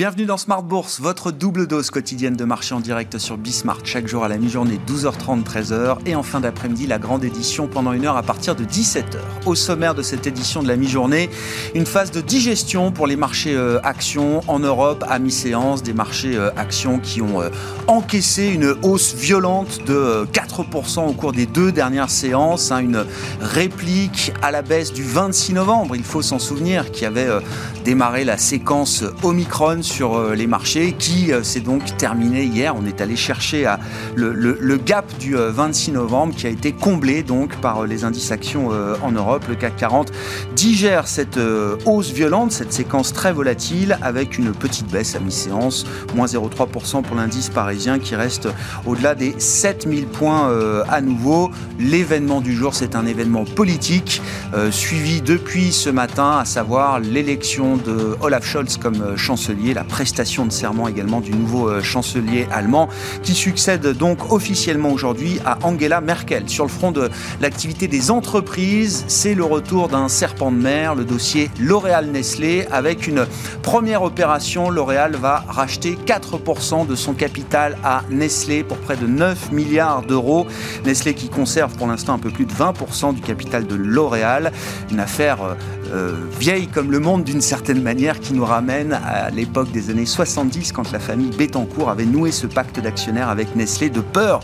Bienvenue dans Smart Bourse, votre double dose quotidienne de marché en direct sur Bismart. Chaque jour à la mi-journée, 12h30, 13h. Et en fin d'après-midi, la grande édition pendant une heure à partir de 17h. Au sommaire de cette édition de la mi-journée, une phase de digestion pour les marchés euh, actions en Europe à mi-séance. Des marchés euh, actions qui ont euh, encaissé une hausse violente de 4% au cours des deux dernières séances. Hein, une réplique à la baisse du 26 novembre, il faut s'en souvenir, qui avait démarré la séquence Omicron sur euh, les marchés qui euh, s'est donc terminé hier. On est allé chercher le, gap du 26 euh, novembre qui a été comblé donc par les indices actions en Europe. Le CAC 40 digère cette hausse violente, cette séquence très volatile avec une petite baisse à mi-séance, moins 0,3% pour l'indice parisien qui reste au-delà des 7000 points à nouveau. L'événement du jour, c'est un événement politique suivi depuis ce matin, à savoir l'élection de Olaf Scholz comme chancelier la prestation de serment également du nouveau euh, chancelier allemand qui succède donc officiellement aujourd'hui à Angela Merkel. Sur le front de l'activité des entreprises, c'est le retour d'un serpent de mer, le dossier L'Oréal-Nestlé avec une première opération. L'Oréal va racheter 4% de son capital à Nestlé pour près de 9 milliards d'euros. Nestlé qui conserve pour l'instant un peu plus de 20% du capital de L'Oréal. Une affaire euh, vieille comme le monde d'une certaine manière qui nous ramène à l'époque des années 70 quand la famille Bettencourt avait noué ce pacte d'actionnaires avec Nestlé de peur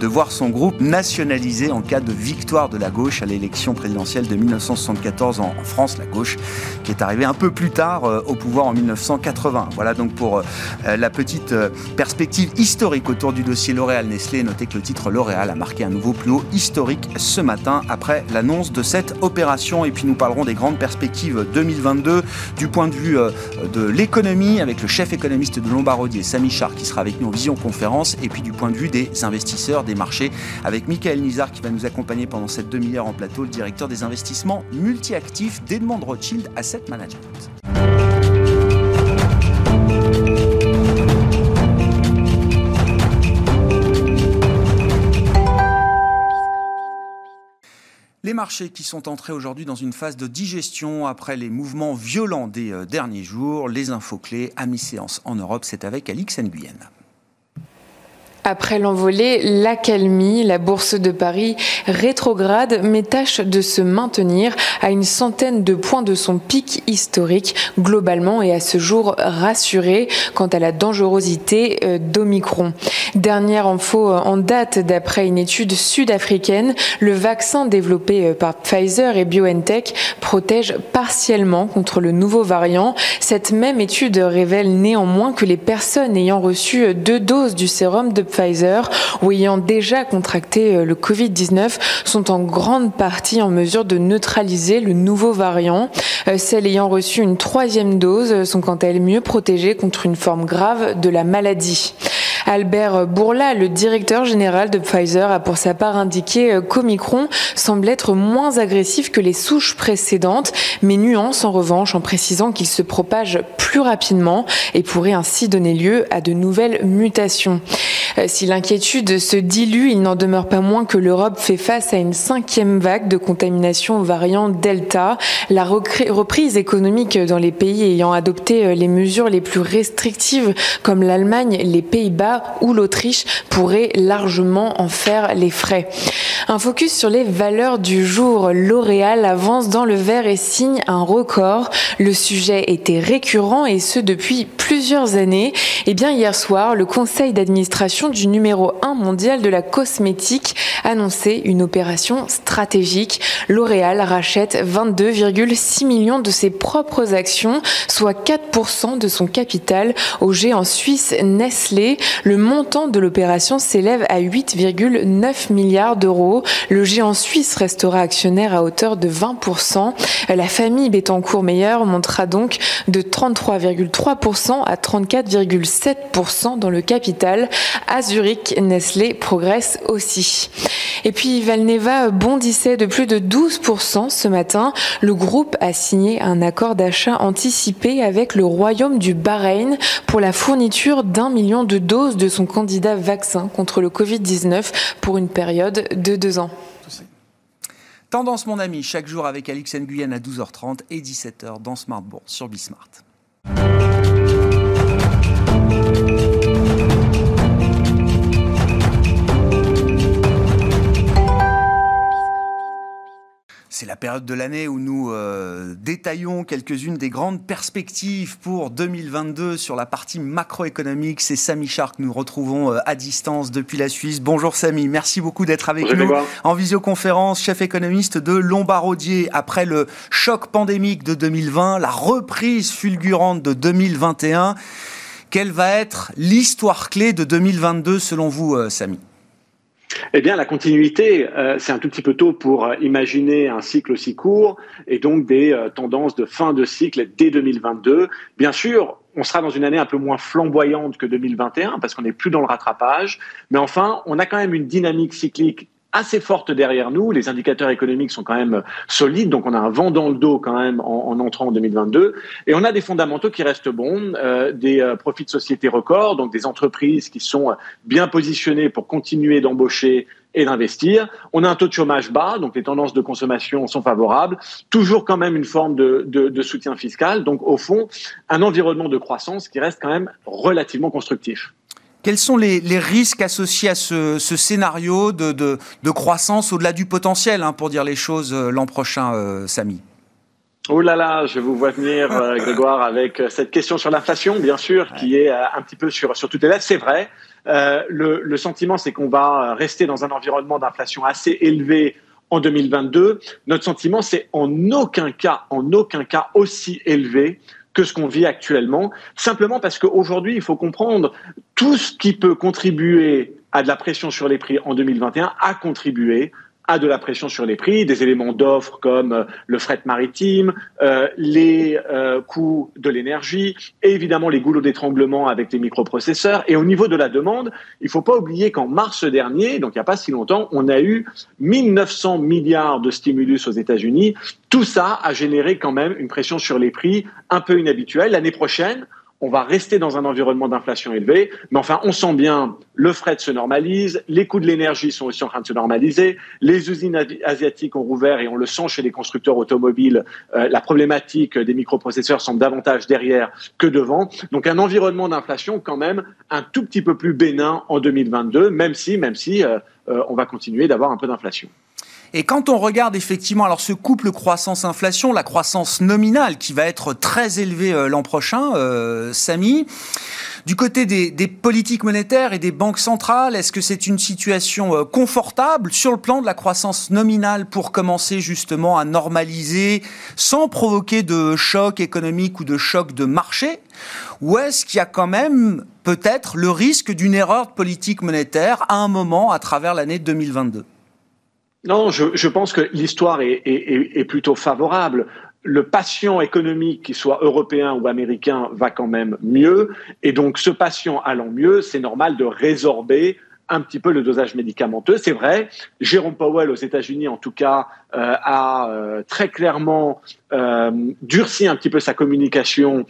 de voir son groupe nationalisé en cas de victoire de la gauche à l'élection présidentielle de 1974 en, France, la gauche qui est arrivée un peu plus tard euh, au pouvoir en 1980. Voilà donc pour euh, la petite perspective historique autour du dossier L'Oréal-Nestlé. Notez que le titre L'Oréal a marqué un nouveau plus haut historique ce matin après l'annonce de cette opération. Et puis nous parlerons des grandes perspective 2022 du point de vue euh, de l'économie avec le chef économiste de Lombardier, Samy Char, qui sera avec nous en vision conférence, et puis du point de vue des investisseurs, des marchés, avec Michael Nizar qui va nous accompagner pendant cette demi-heure en plateau, le directeur des investissements multi-actifs d'Edmond Rothschild Asset Management. Les marchés qui sont entrés aujourd'hui dans une phase de digestion après les mouvements violents des euh, derniers jours, les infos clés à mi-séance en Europe, c'est avec Alix Nguyen. Après l'envolée, l'accalmie, la bourse de Paris rétrograde mais tâche de se maintenir à une centaine de points de son pic historique globalement et à ce jour rassurée quant à la dangerosité euh, d'Omicron. Dernière info euh, en date d'après une étude sud-africaine, le vaccin développé euh, par Pfizer et BioNTech protège partiellement contre le nouveau variant. Cette même étude révèle néanmoins que les personnes ayant reçu deux doses du sérum de ou ayant déjà contracté euh, le Covid-19 sont en grande partie en mesure de neutraliser le nouveau variant. Euh, celles ayant reçu une troisième dose sont quant à elles mieux protégées contre une forme grave de la maladie. Albert Bourla, le directeur général de Pfizer, a pour sa part indiqué euh, qu'Omicron semble être moins agressif que les souches précédentes, mais nuance en revanche en précisant qu'il se propage plus rapidement et pourrait ainsi donner lieu à de nouvelles mutations. Euh, si l'inquiétude se dilue, il n'en demeure pas moins que l'Europe fait face à une cinquième vague de contamination au variant Delta. La reprise économique dans les pays ayant adopté euh, les mesures les plus restrictives comme l'Allemagne, les Pays-Bas ou l'Autriche pourrait largement en faire les frais. Un focus sur les valeurs du jour. L'Oréal avance dans le vert et signe un record. Le sujet était récurrent et ce depuis plusieurs années. Et eh bien hier soir, le conseil d'administration du numéro 1 mondial de la cosmétique annonçait une opération stratégique. L'Oréal rachète 22,6 millions de ses propres actions, soit 4% de son capital au géant suisse Nestlé. Le montant de l'opération s'élève à 8,9 milliards d'euros. Le géant suisse restera actionnaire à hauteur de 20%. La famille Bettencourt-Meyer montera donc de 33,3% à 34,7% dans le capital. Zurich, Nestlé progresse aussi. Et puis Valneva bondissait de plus de 12% ce matin. Le groupe a signé un accord d'achat anticipé avec le Royaume du Bahreïn pour la fourniture d'un million de doses de son candidat vaccin contre le Covid-19 pour une période de deux ans. Tendance mon ami, chaque jour avec Alix Nguyen à 12h30 et 17h dans Smart Bourse sur Bismart. C'est la période de l'année où nous euh, détaillons quelques-unes des grandes perspectives pour 2022 sur la partie macroéconomique. C'est Samy Char que nous retrouvons euh, à distance depuis la Suisse. Bonjour Samy, merci beaucoup d'être avec nous en visioconférence, chef économiste de Lombardier. Après le choc pandémique de 2020, la reprise fulgurante de 2021, quelle va être l'histoire clé de 2022 selon vous, euh, Samy? Eh bien, la continuité, euh, c'est un tout petit peu tôt pour euh, imaginer un cycle aussi court et donc des euh, tendances de fin de cycle dès 2022. Bien sûr, on sera dans une année un peu moins flamboyante que 2021 parce qu'on n'est plus dans le rattrapage, mais enfin, on a quand même une dynamique cyclique assez forte derrière nous. Les indicateurs économiques sont quand même solides, donc on a un vent dans le dos quand même en, entrant en 2022. Et on a des fondamentaux qui restent bons, euh, des euh, profits de société records, donc des entreprises qui sont bien positionnées pour continuer d'embaucher et d'investir. On a un taux de chômage bas, donc les tendances de consommation sont favorables. Toujours quand même une forme de, de, de soutien fiscal. Donc au fond, un environnement de croissance qui reste quand même relativement constructif. Quels sont les, risques associés à ce, scénario de, croissance au-delà du potentiel, hein, pour dire les choses euh, l'an prochain, euh, Samy? Oh là là, je vous vois venir, euh, Grégoire, avec cette question sur l'inflation, bien sûr, qui est un petit peu sur, sur toutes les lèvres. C'est vrai. le, le sentiment, c'est qu'on va rester dans un environnement d'inflation assez élevé en 2022. Notre sentiment, c'est en aucun cas, en aucun cas aussi élevé que ce qu'on vit actuellement, simplement parce qu'aujourd'hui, il faut comprendre tout ce qui peut contribuer à de la pression sur les prix en 2021 a contribué a de la pression sur les prix, des éléments d'offres comme euh, le fret maritime, euh, les euh, coûts de l'énergie et évidemment les goulots d'étranglement avec les microprocesseurs. Et au niveau de la demande, il ne faut pas oublier qu'en mars dernier, donc il n'y a pas si longtemps, on a eu 1900 milliards de stimulus aux États-Unis. Tout ça a généré quand même une pression sur les prix un peu inhabituelle. L'année prochaine, on va rester dans un environnement d'inflation élevé, mais enfin, on sent bien, le fret se normalise, les coûts de l'énergie sont aussi en train de se normaliser, les usines asiatiques ont rouvert et on le sent chez les constructeurs automobiles, euh, la problématique des microprocesseurs semble davantage derrière que devant. Donc un environnement d'inflation quand même un tout petit peu plus bénin en 2022, même si, même si euh, euh, on va continuer d'avoir un peu d'inflation. Et quand on regarde effectivement alors ce couple croissance-inflation, la croissance nominale qui va être très élevée euh, l'an prochain, euh, Samy, du côté des, politiques monétaires et des banques centrales, est-ce que c'est une situation euh, confortable sur le plan de la croissance nominale pour commencer justement à normaliser sans provoquer de choc économique ou de choc de marché? Ou est-ce qu'il y a quand même peut-être le risque d'une erreur de politique monétaire à un moment à travers l'année 2022 non, je, pense que l'histoire est, plutôt favorable. Le patient économique, qu'il soit européen ou américain, va quand même mieux. Et donc, ce patient allant mieux, c'est normal de résorber un petit peu le dosage médicamenteux. C'est vrai, Jérôme Powell aux États-Unis, en tout cas, a euh, très clairement euh, durci un petit peu sa communication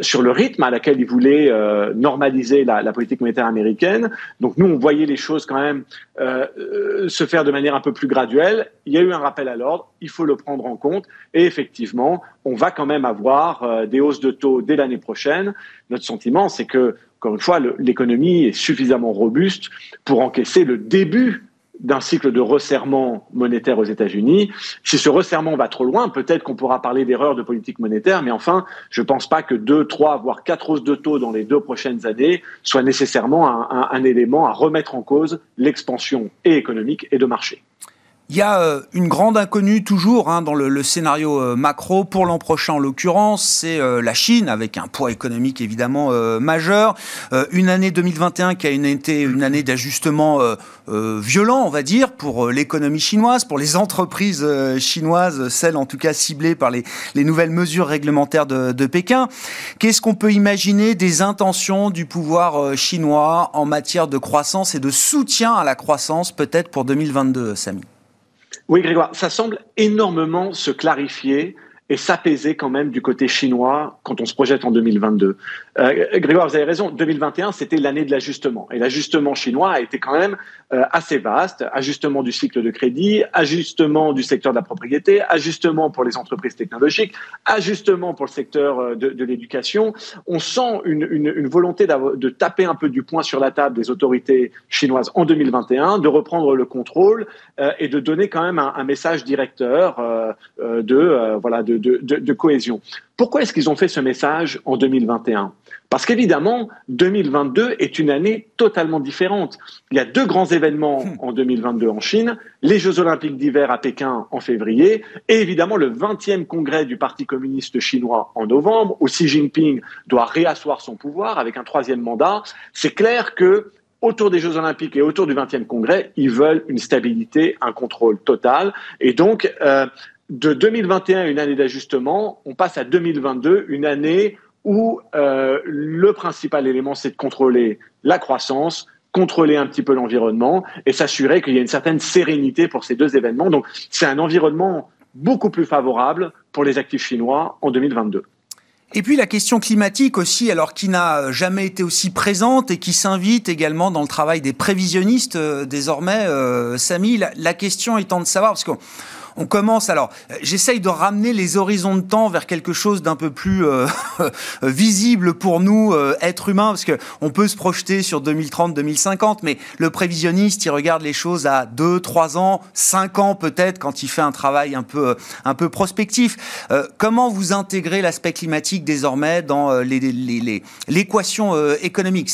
sur le rythme à laquelle il voulait normaliser la, la, politique monétaire américaine. Donc nous, on voyait les choses quand même se faire de manière un peu plus graduelle. Il y a eu un rappel à l'ordre, il faut le prendre en compte. Et effectivement, on va quand même avoir des hausses de taux dès l'année prochaine. Notre sentiment, c'est que encore une fois, l'économie est suffisamment robuste pour encaisser le début d'un cycle de resserrement monétaire aux États-Unis. Si ce resserrement va trop loin, peut-être qu'on pourra parler d'erreur de politique monétaire, mais enfin, je ne pense pas que deux, trois, voire quatre hausses de taux dans les deux prochaines années soit nécessairement un, élément à remettre en cause l'expansion économique et de marché. Il y a euh, une grande inconnue toujours hein, dans le, scénario euh, macro pour l'an prochain en l'occurrence, c'est euh, la Chine avec un poids économique évidemment majeur. une année 2021 qui a été une année d'ajustement violent, on va dire, pour l'économie chinoise, pour les entreprises chinoises, celles en tout cas ciblées par les, nouvelles mesures réglementaires de, de Pékin. Qu'est-ce qu'on peut imaginer des intentions du pouvoir chinois en matière de croissance et de soutien à la croissance peut-être pour 2022, Samy? Oui, Grégoire, ça semble énormément se clarifier et s'apaiser quand même du côté chinois quand on se projette en 2022. Euh, Grégoire, vous avez raison, 2021, c'était l'année de l'ajustement. Et l'ajustement chinois a été quand même euh, assez vaste. Ajustement du cycle de crédit, ajustement du secteur de la propriété, ajustement pour les entreprises technologiques, ajustement pour le secteur euh, de, l'éducation. On sent une, volonté de taper un peu du poing sur la table des autorités chinoises en 2021, de reprendre le contrôle euh, et de donner quand même un, un message directeur de, voilà, de de, de, cohésion. Pourquoi est-ce qu'ils ont fait ce message en 2021 Parce qu'évidemment, 2022 est une année totalement différente. Il y a deux grands événements en 2022 en Chine, les Jeux olympiques d'hiver à Pékin en février, et évidemment le 20e congrès du Parti communiste chinois en novembre, où Xi Jinping doit réasseoir son pouvoir avec un troisième mandat. C'est clair que autour des Jeux Olympiques et autour du 20e congrès, ils veulent une stabilité, un contrôle total. Et donc, euh, de 2021, une année d'ajustement, on passe à 2022, une année où euh, le principal élément, c'est de contrôler la croissance, contrôler un petit peu l'environnement et s'assurer qu'il y a une certaine sérénité pour ces deux événements. Donc, c'est un environnement beaucoup plus favorable pour les actifs chinois en 2022. Et puis la question climatique aussi, alors qui n'a jamais été aussi présente et qui s'invite également dans le travail des prévisionnistes euh, désormais, euh, Samy, la, la, question étant de savoir, parce qu'on on commence alors, euh, j'essaye de ramener les horizons de temps vers quelque chose d'un peu plus euh, visible pour nous, euh, êtres humains, parce que on peut se projeter sur 2030, 2050, mais le prévisionniste, il regarde les choses à 2, 3 ans, 5 ans peut-être, quand il fait un travail un peu, un peu prospectif. comment vous intégrez l'aspect climatique désormais dans l'équation économique?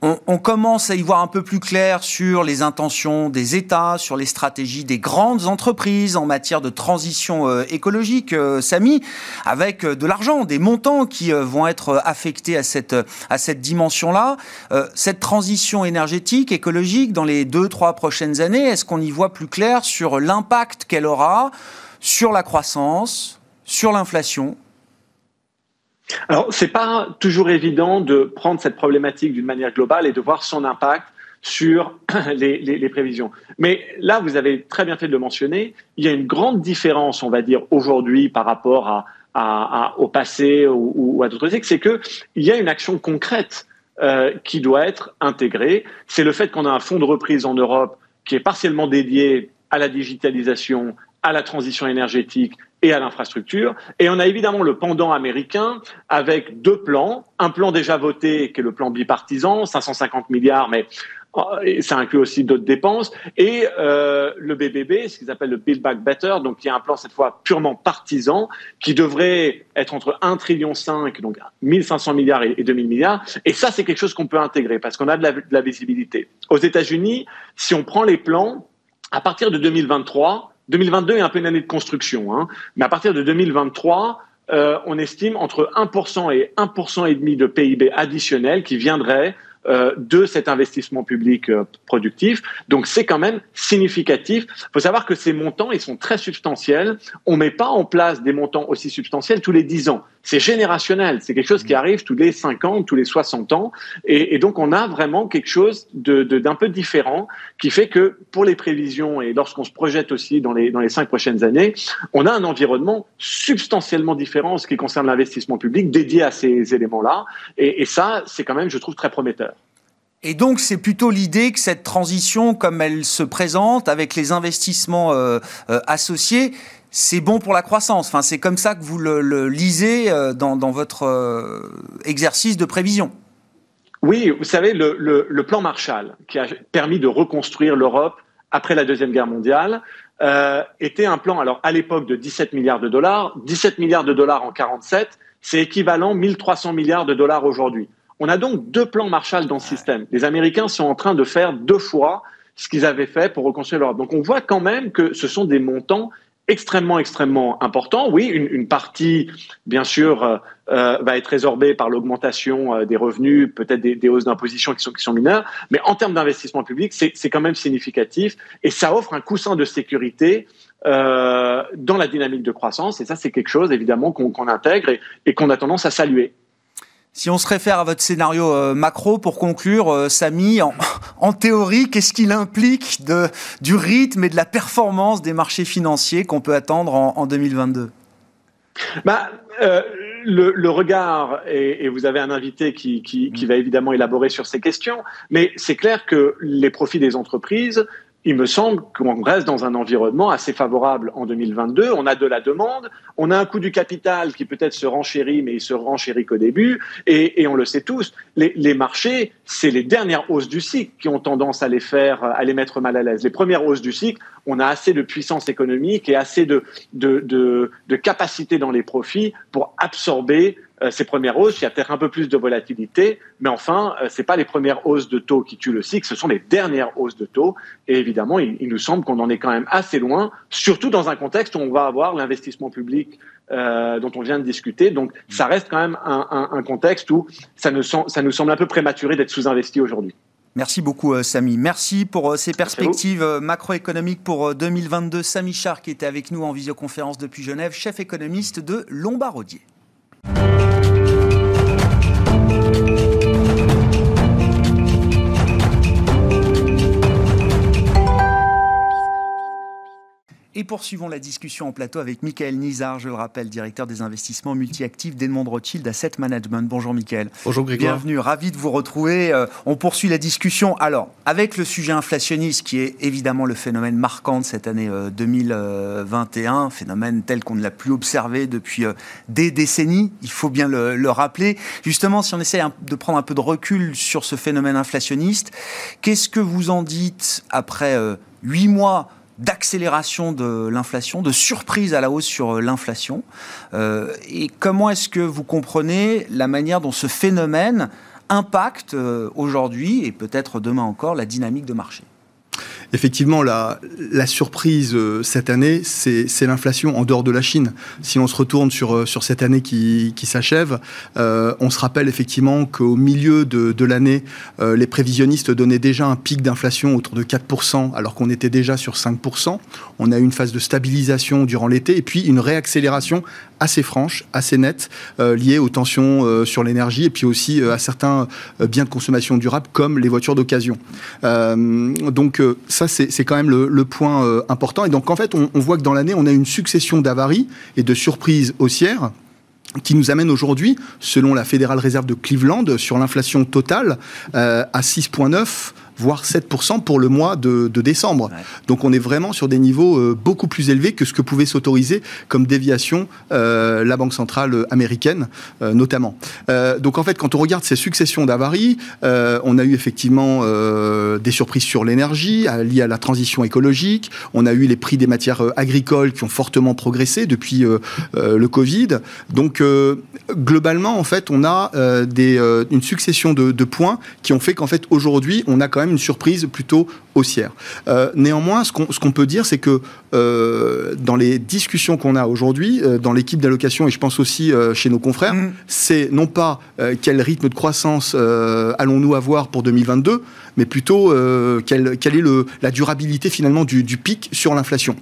On, commence à y voir un peu plus clair sur les intentions des États, sur les stratégies des grandes entreprises en matière de transition euh, écologique, euh, Samy, avec euh, de l'argent, des montants qui vont être affectés à cette, à cette dimension-là. cette transition énergétique, écologique, dans les deux, trois prochaines années, est-ce qu'on y voit plus clair sur l'impact qu'elle aura sur la croissance, sur l'inflation alors, c'est pas toujours évident de prendre cette problématique d'une manière globale et de voir son impact sur les, les, les, prévisions. Mais là, vous avez très bien fait de le mentionner, il y a une grande différence, on va dire, aujourd'hui par rapport à, à, à, au passé ou, à d'autres c'est qu'il y a une action concrète euh, qui doit être intégrée. C'est le fait qu'on a un fonds de reprise en Europe qui est partiellement dédié à la digitalisation, à la transition énergétique et à l'infrastructure. Et on a évidemment le pendant américain avec deux plans. Un plan déjà voté, qui est le plan bipartisan, 550 milliards, mais oh, ça inclut aussi d'autres dépenses, et euh, le BBB, ce qu'ils appellent le Build Back Better, donc qui est un plan cette fois purement partisan, qui devrait être entre 1 trillion 5, donc 1500 milliards et 2000 milliards, et ça c'est quelque chose qu'on peut intégrer parce qu'on a de la visibilité. Aux États-Unis, si on prend les plans, à partir de 2023, 2022 est un peu une année de construction, hein, mais à partir de 2023, euh, on estime entre 1% et 1% et demi de PIB additionnel qui viendrait euh, de cet investissement public euh, productif. Donc c'est quand même significatif. Il faut savoir que ces montants, ils sont très substantiels. On ne met pas en place des montants aussi substantiels tous les 10 ans. C'est générationnel. C'est quelque chose qui mmh. arrive tous les 50, tous les 60 ans. Et, et donc on a vraiment quelque chose d'un de, peu différent qui fait que pour les prévisions et lorsqu'on se projette aussi dans les, dans les cinq prochaines années, on a un environnement substantiellement différent en ce qui concerne l'investissement public dédié à ces éléments-là. Et, et ça, c'est quand même, je trouve, très prometteur. Et donc, c'est plutôt l'idée que cette transition, comme elle se présente, avec les investissements euh, euh, associés, c'est bon pour la croissance. Enfin, c'est comme ça que vous le, le lisez euh, dans, dans, votre euh, exercice de prévision. Oui, vous savez, le, le, le, plan Marshall, qui a permis de reconstruire l'Europe après la Deuxième Guerre mondiale, euh, était un plan, alors à l'époque, de 17 milliards de dollars. 17 milliards de dollars en 47, c'est équivalent 1300 milliards de dollars aujourd'hui. On a donc deux plans Marshall dans ce système. Les Américains sont en train de faire deux fois ce qu'ils avaient fait pour reconstruire l'Europe. Donc on voit quand même que ce sont des montants extrêmement, extrêmement importants. Oui, une, partie, bien sûr, euh, euh va être résorbée par l'augmentation euh, des revenus, peut-être des, des, hausses d'imposition qui sont, mineures, mais en termes d'investissement public, c'est quand même significatif et ça offre un coussin de sécurité dans la dynamique de croissance. Et ça, c'est quelque chose, évidemment, qu'on qu intègre et qu'on a tendance à saluer. Si on se réfère à votre scénario euh, macro, pour conclure, euh, Samy, en, en théorie, qu'est-ce qu'il implique de, du rythme et de la performance des marchés financiers qu'on peut attendre en, en 2022 bah, euh, le, regard, et, vous avez un invité qui, qui, qui, va évidemment élaborer sur ces questions, mais c'est clair que les profits des entreprises il me semble qu'on reste dans un environnement assez favorable en 2022. On a de la demande, on a un coût du capital qui peut-être se renchérit, mais il se renchérit qu'au début. Et, on le sait tous, les, marchés, c'est les dernières hausses du cycle qui ont tendance à les faire, à les mettre mal à l'aise. Les premières hausses du cycle, on a assez de puissance économique et assez de, de, de capacité dans les profits pour absorber ces premières hausses, il y a peut-être un peu plus de volatilité, mais enfin, euh, ce n'est pas les premières hausses de taux qui tuent le cycle, ce sont les dernières hausses de taux. Et évidemment, il, nous semble qu'on en est quand même assez loin, surtout dans un contexte où on va avoir l'investissement public euh, dont on vient de discuter. Donc, ça reste quand même un, contexte où ça, nous semble un peu prématuré d'être sous-investi aujourd'hui. Merci beaucoup, Samy. Merci pour ces perspectives macroéconomiques pour 2022. Samy Char, qui était avec nous en visioconférence depuis Genève, chef économiste de Lombardier. Poursuivons la discussion en plateau avec Michael Nizar, je le rappelle, directeur des investissements multi-actifs d'Edmond Rothschild Asset Management. Bonjour Michael. Bonjour Grégoire. Bienvenue, ravi de vous retrouver. Euh, on poursuit la discussion. Alors, avec le sujet inflationniste, qui est évidemment le phénomène marquant de cette année 2021, euh, phénomène tel qu'on ne l'a plus observé depuis euh, des décennies, il faut bien le, le rappeler. Justement, si on essaie de prendre un peu de recul sur ce phénomène inflationniste, qu'est-ce que vous en dites après huit mois d'accélération de l'inflation, de surprise à la hausse sur euh, l'inflation. Euh, et comment est-ce que vous comprenez la manière dont ce phénomène impacte euh, aujourd'hui et peut-être demain encore la dynamique de marché? Effectivement, la, surprise euh, cette année, c'est l'inflation en dehors de la Chine. Si on se retourne sur, euh, sur cette année qui, s'achève, euh, on se rappelle effectivement qu'au milieu de l'année, les prévisionnistes donnaient déjà un pic d'inflation autour de 4%, alors qu'on était déjà sur 5%. On a eu une phase de stabilisation durant l'été et puis une réaccélération assez franche, assez nette, liée aux tensions sur l'énergie et puis aussi à certains biens de consommation durable comme les voitures d'occasion. donc, ça, c'est quand même le, point euh, important. Et donc, en fait, on, voit que dans l'année, on a une succession d'avaries et de surprises haussières qui nous amène aujourd'hui, selon la Fédérale Réserve de Cleveland, sur l'inflation totale euh, à 6,9 voire 7% pour le mois de, décembre. Donc on est vraiment sur des niveaux euh, beaucoup plus élevés que ce que pouvait s'autoriser comme déviation euh, la Banque centrale américaine, euh, notamment. donc en fait, quand on regarde ces successions d'avaries, on a eu effectivement des surprises sur l'énergie liées à la transition écologique. On a eu les prix des matières agricoles qui ont fortement progressé depuis le Covid. Donc globalement, en fait, on a des, une succession de, de points qui ont fait qu'en fait aujourd'hui, on a quand même une surprise plutôt haussière. Euh, néanmoins, ce qu'on peut dire, c'est que euh, dans les discussions qu'on a aujourd'hui, euh, dans l'équipe d'allocation, et je pense aussi chez nos confrères, mmh. c'est non pas quel rythme de croissance allons-nous avoir pour 2022, mais plutôt quelle, quelle, est le, la durabilité finalement du, du pic sur l'inflation.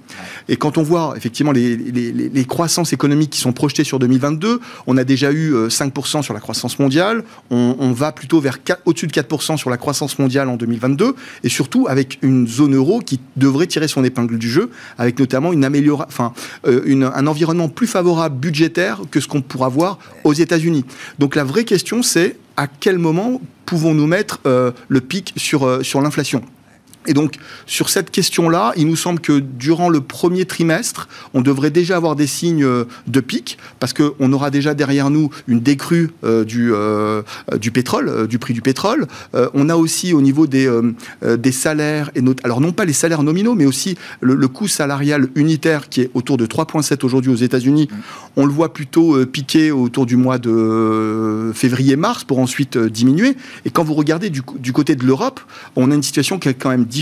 Et quand on voit effectivement les, les, les, croissances économiques qui sont projetées sur 2022, on a déjà eu 5% sur la croissance mondiale, on, on va plutôt vers au-dessus de 4% sur la croissance mondiale en 2022, et surtout avec une zone euro qui devrait tirer son épingle du jeu, avec notamment une amélioration, enfin, euh, un environnement plus favorable budgétaire que ce qu'on pourra voir aux États-Unis. Donc la vraie question, c'est à quel moment pouvons-nous mettre euh, le pic sur, euh, sur l'inflation? Et donc, sur cette question-là, il nous semble que durant le premier trimestre, on devrait déjà avoir des signes euh, de pic, parce qu'on aura déjà derrière nous une décrue euh, du, euh, du pétrole, du prix du pétrole. on a aussi au niveau des, salaires, et alors non pas les salaires nominaux, mais aussi le, coût salarial unitaire qui est autour de 3,7 aujourd'hui aux États-Unis. On le voit plutôt piquer autour du mois de février-mars pour ensuite diminuer. Et quand vous regardez du, du côté de l'Europe, on a une situation qui est quand même différente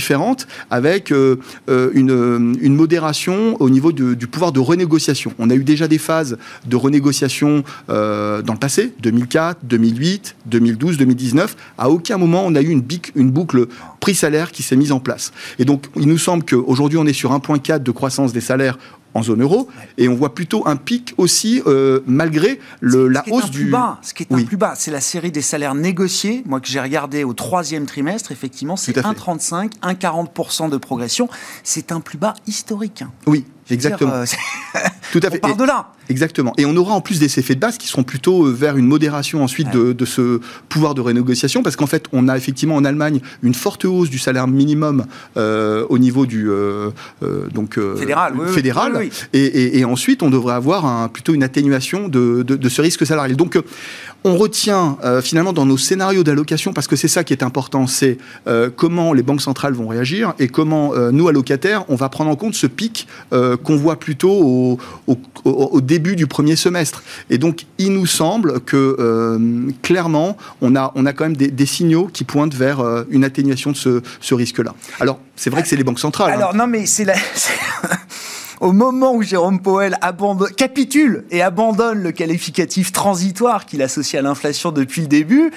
avec euh, euh, une, une, modération au niveau du pouvoir de renégociation. On a eu déjà des phases de renégociation euh, dans le passé, 2004, 2008, 2012, 2019. À aucun moment on a eu une, une boucle prix-salaire qui s'est mise en place. Et donc il nous semble qu'aujourd'hui on est sur 1,4 de croissance des salaires en zone euro. Et on voit plutôt un pic aussi, euh, malgré le, la hausse du. Plus bas, ce qui est un plus bas, c'est la série des salaires négociés. Moi, que j'ai regardé au troisième trimestre, effectivement, c'est 1,35, 1,40% de progression. C'est un plus bas historique. Hein. Oui, Exactement. Tout à fait. On part de là. Exactement. Et on aura en plus des effets de base qui seront plutôt vers une modération ensuite de, ce pouvoir de renégociation, parce qu'en fait, on a effectivement en Allemagne une forte hausse du salaire minimum au niveau du donc fédéral. fédéral. et, ensuite, on devrait avoir un, plutôt une atténuation de, de, ce risque salarial. Donc, on retient euh, finalement dans nos scénarios d'allocation, parce que c'est ça qui est important, c'est euh, comment les banques centrales vont réagir et comment euh, nous, allocataires, on va prendre en compte ce pic qu'on voit plutôt au, début du premier semestre. Et donc, il nous semble que clairement, on a, quand même des, signaux qui pointent vers une atténuation de ce, ce risque-là. Alors, c'est vrai que c'est les banques centrales. Hein. Alors, non, mais c'est la au moment où Jérôme Powell capitule et abandonne le qualificatif transitoire qu'il associe à l'inflation depuis le début,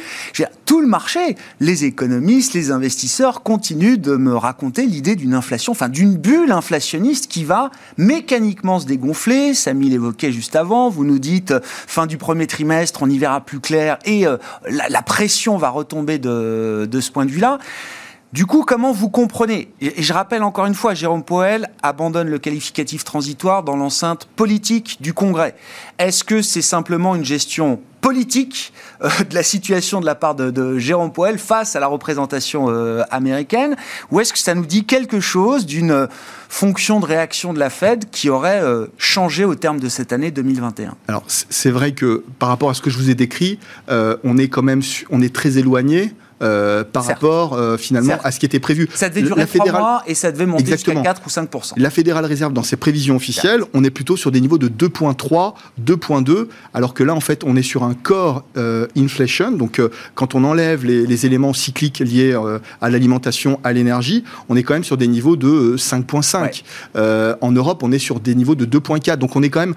tout le marché, les économistes, les investisseurs continuent de me raconter l'idée d'une inflation, enfin d'une bulle inflationniste qui va mécaniquement se dégonfler. Samy l'évoquait juste avant. Vous nous dites fin du premier trimestre, on y verra plus clair et euh, la, pression va retomber de, de ce point de vue-là. Du coup, comment vous comprenez? Et je rappelle encore une fois, Jérôme Poel abandonne le qualificatif transitoire dans l'enceinte politique du Congrès. Est-ce que c'est simplement une gestion politique euh, de la situation de la part de, Jérôme Poel face à la représentation euh, américaine? Ou est-ce que ça nous dit quelque chose d'une fonction de réaction de la Fed qui aurait euh, changé au terme de cette année 2021 Alors, c'est vrai que par rapport à ce que je vous ai décrit, on est quand même on est très éloigné euh, par rapport euh, finalement à ce qui était prévu. Ça devait durer trois mois et ça devait monter jusqu'à 4 ou 5 La Fédérale Réserve, dans ses prévisions officielles, on est plutôt sur des niveaux de 2,3, 2,2, alors que là, en fait, on est sur un core euh, inflation. Donc, quand on enlève les, éléments cycliques liés à l'alimentation, à l'énergie, on est quand même sur des niveaux de 5,5. en Europe, on est sur des niveaux de 2,4. Donc, on est quand même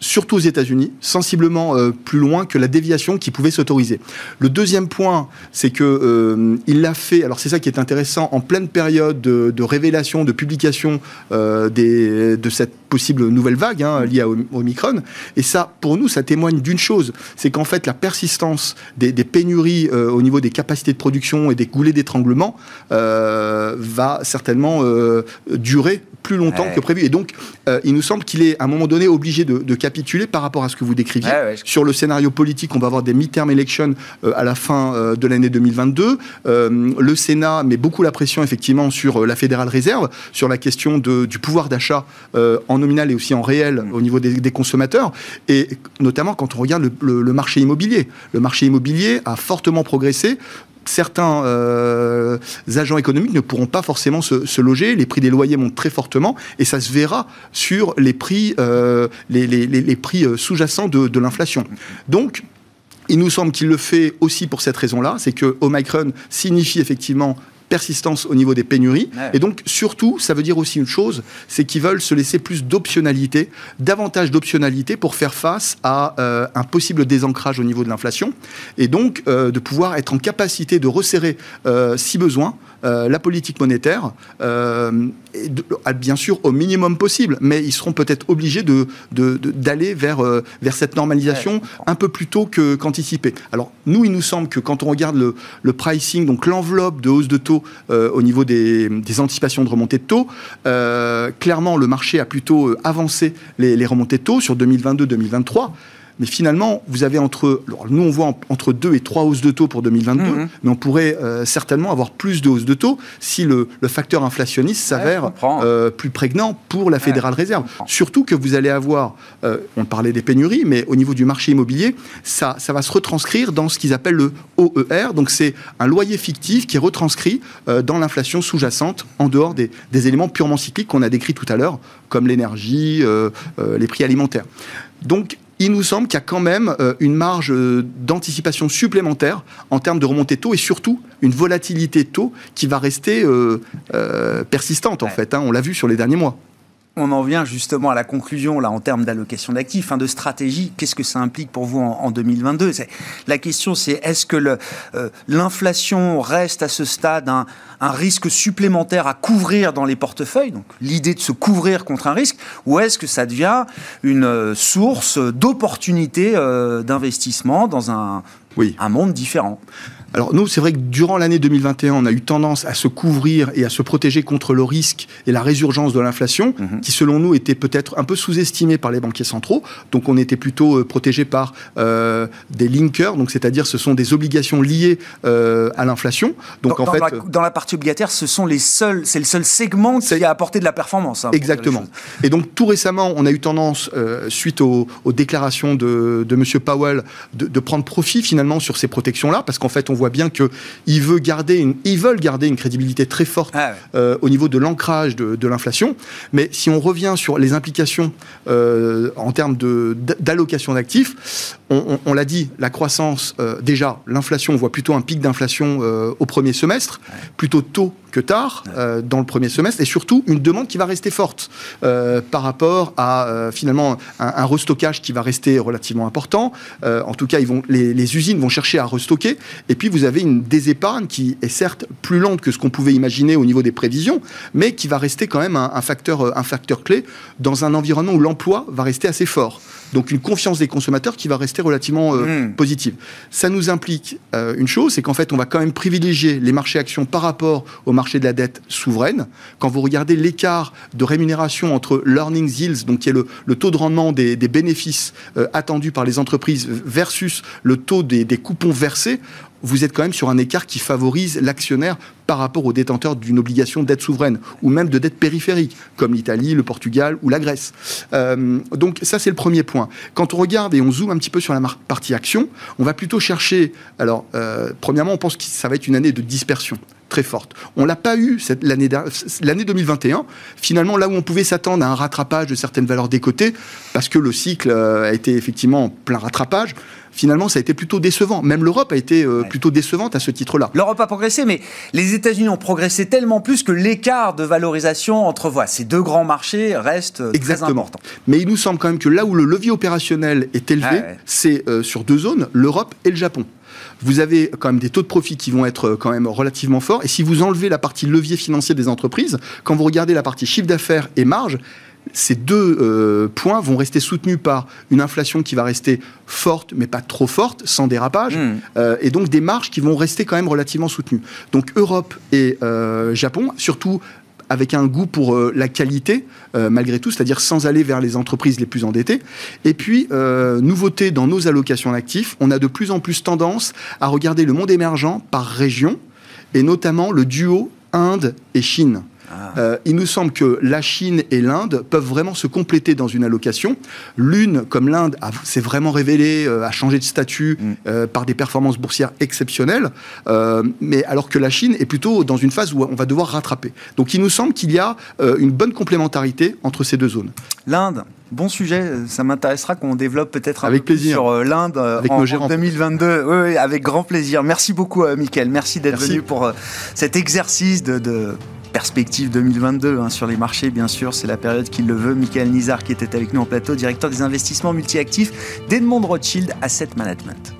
surtout aux États-Unis, sensiblement euh, plus loin que la déviation qui pouvait s'autoriser. Le deuxième point, c'est que euh, il l'a fait. Alors c'est ça qui est intéressant en pleine période de, révélation, de publication euh, de cette possible nouvelle vague hein, liée à Omicron. Et ça, pour nous, ça témoigne d'une chose, c'est qu'en fait la persistance des, pénuries au niveau des capacités de production et des goulets d'étranglement va certainement durer plus longtemps que prévu. Et donc, il nous semble qu'il est à un moment donné obligé de, de capituler par rapport à ce que vous décriviez. Sur le scénario politique, on va avoir des midterm elections euh, à la fin euh, de l'année 2022. Euh, le Sénat met beaucoup la pression effectivement sur la Fédérale Réserve, sur la question de, du pouvoir d'achat en nominal et aussi en réel mm. au niveau des, consommateurs. Et notamment quand on regarde le marché immobilier. Le marché immobilier a fortement progressé certains euh, agents économiques ne pourront pas forcément se, loger, les prix des loyers montent très fortement, et ça se verra sur les prix, euh, les, prix euh, sous-jacents de, de l'inflation. Donc, il nous semble qu'il le fait aussi pour cette raison-là, c'est que Omicron signifie effectivement persistance au niveau des pénuries. Et donc, surtout, ça veut dire aussi une chose, c'est qu'ils veulent se laisser plus d'optionnalité, davantage d'optionnalité pour faire face à euh, un possible désancrage au niveau de l'inflation. Et donc, euh, de pouvoir être en capacité de resserrer, euh, si besoin, la politique monétaire, bien sûr au minimum possible, mais ils seront peut-être obligés d'aller de, d'aller vers, vers cette normalisation un peu plus tôt qu'anticipé. Alors, nous, il nous semble que quand on regarde le, le pricing, donc l'enveloppe de hausse de taux euh, au niveau des, anticipations de remontée de taux. Euh, clairement, le marché a plutôt euh, avancé les, les remontées de taux sur 2022-2023. Mais finalement, vous avez entre. nous, on voit entre deux et trois hausses de taux pour 2022, mhm. mais on pourrait euh, certainement avoir plus de hausses de taux si le, facteur inflationniste s'avère euh, plus prégnant pour la Fédérale Réserve. Surtout que vous allez avoir, euh, on parlait des pénuries, mais au niveau du marché immobilier, ça, ça va se retranscrire dans ce qu'ils appellent le OER. Donc, c'est un loyer fictif qui est retranscrit dans l'inflation sous-jacente, en dehors des, des, éléments purement cycliques qu'on a décrits tout à l'heure, comme l'énergie, les prix alimentaires. Donc, il nous semble qu'il y a quand même euh, une marge euh, d'anticipation supplémentaire en termes de remontée taux et surtout une volatilité taux qui va rester euh, persistante en fait. Hein. on l'a vu sur les derniers mois on en vient justement à la conclusion, là, en termes d'allocation d'actifs, hein, de stratégie. Qu'est-ce que ça implique pour vous en, 2022 La question, c'est est-ce que euh, l'inflation reste à ce stade un, risque supplémentaire à couvrir dans les portefeuilles, donc l'idée de se couvrir contre un risque, ou est-ce que ça devient une euh, source d'opportunité euh, d'investissement dans un oui. un monde différent? Alors nous, c'est vrai que durant l'année 2021, on a eu tendance à se couvrir et à se protéger contre le risque et la résurgence de l'inflation, mhm. qui selon nous était peut-être un peu sous-estimée par les banquiers centraux. Donc on était plutôt euh, protégé par euh, des linkers, donc c'est-à-dire ce sont des obligations liées euh, à l'inflation. Donc dans, en fait, la, dans la partie obligataire, ce sont les seuls, c'est le seul segment qui a apporté de la performance. Hein, exactement. Et donc tout récemment, on a eu tendance, suite aux, déclarations de, de M. Powell, de, de prendre profit finalement sur ces protections-là, parce qu'en fait on voit bien qu'ils veulent garder une, ils veulent garder une crédibilité très forte ah euh, au niveau de l'ancrage de, l'inflation. Mais si on revient sur les implications euh, en termes d'allocation d'actifs, on, l'a dit, la croissance, euh, déjà, l'inflation, on voit plutôt un pic d'inflation au premier semestre, plutôt tôt que tard euh, dans le premier semestre, et surtout une demande qui va rester forte euh, par rapport à euh, finalement un, restockage qui va rester relativement important. en tout cas, ils vont, les, usines vont chercher à restocker, et puis vous avez une désépargne qui est certes plus lente que ce qu'on pouvait imaginer au niveau des prévisions, mais qui va rester quand même un, facteur, un facteur clé dans un environnement où l'emploi va rester assez fort. Donc une confiance des consommateurs qui va rester relativement hmm. positive. Ça nous implique une chose, c'est qu'en fait, on va quand même privilégier les marchés actions par rapport aux marché de la dette souveraine. Quand vous regardez l'écart de rémunération entre l'earnings yields, donc qui est le, taux de rendement des, bénéfices euh, attendus par les entreprises, versus le taux des, coupons versés, vous êtes quand même sur un écart qui favorise l'actionnaire par rapport aux détenteurs d'une obligation de dette souveraine ou même de dette périphérique, comme l'Italie, le Portugal ou la Grèce. Euh, donc ça, c'est le premier point. Quand on regarde et on zoome un petit peu sur la partie action, on va plutôt chercher... Alors, euh, premièrement, on pense que ça va être une année de dispersion très forte. On l'a pas eu l'année l'année 2021. Finalement, là où on pouvait s'attendre à un rattrapage de certaines valeurs des côtés, parce que le cycle euh, a été effectivement en plein rattrapage. Finalement, ça a été plutôt décevant. Même l'Europe a été euh, plutôt décevante à ce titre-là. L'Europe a progressé, mais les États-Unis ont progressé tellement plus que l'écart de valorisation entre voilà, ces deux grands marchés reste Exactement. très important. Mais il nous semble quand même que là où le levier opérationnel est élevé, c'est euh, sur deux zones, l'Europe et le Japon vous avez quand même des taux de profit qui vont être euh, quand même relativement forts. Et si vous enlevez la partie levier financier des entreprises, quand vous regardez la partie chiffre d'affaires et marge, ces deux euh, points vont rester soutenus par une inflation qui va rester forte, mais pas trop forte, sans dérapage, hmm. euh, et donc des marges qui vont rester quand même relativement soutenues. Donc Europe et Japon, surtout avec un goût pour euh, la qualité, euh, malgré tout, c'est-à-dire sans aller vers les entreprises les plus endettées. Et puis, euh, nouveauté dans nos allocations d'actifs, on a de plus en plus tendance à regarder le monde émergent par région, et notamment le duo Inde et Chine. Ah. Euh, il nous semble que la Chine et l'Inde peuvent vraiment se compléter dans une allocation. L'une, comme l'Inde, s'est vraiment révélée, euh, a changé de statut mm. euh, par des performances boursières exceptionnelles, mais alors que la Chine est plutôt dans une phase où on va devoir rattraper. Donc il nous semble qu'il y a une bonne complémentarité entre ces deux zones. L'Inde, Bon sujet, ça m'intéressera qu'on développe peut-être un avec peu plaisir. sur l'Inde en, 2022. Oui, avec grand plaisir. Merci beaucoup, Mickaël. Merci d'être venu pour cet exercice de perspective 2022 hein, sur les marchés, bien sûr, c'est la période qui le veut. Michael Nizar qui était avec nous en plateau, directeur des investissements multi-actifs d'Edmond Rothschild Asset Management.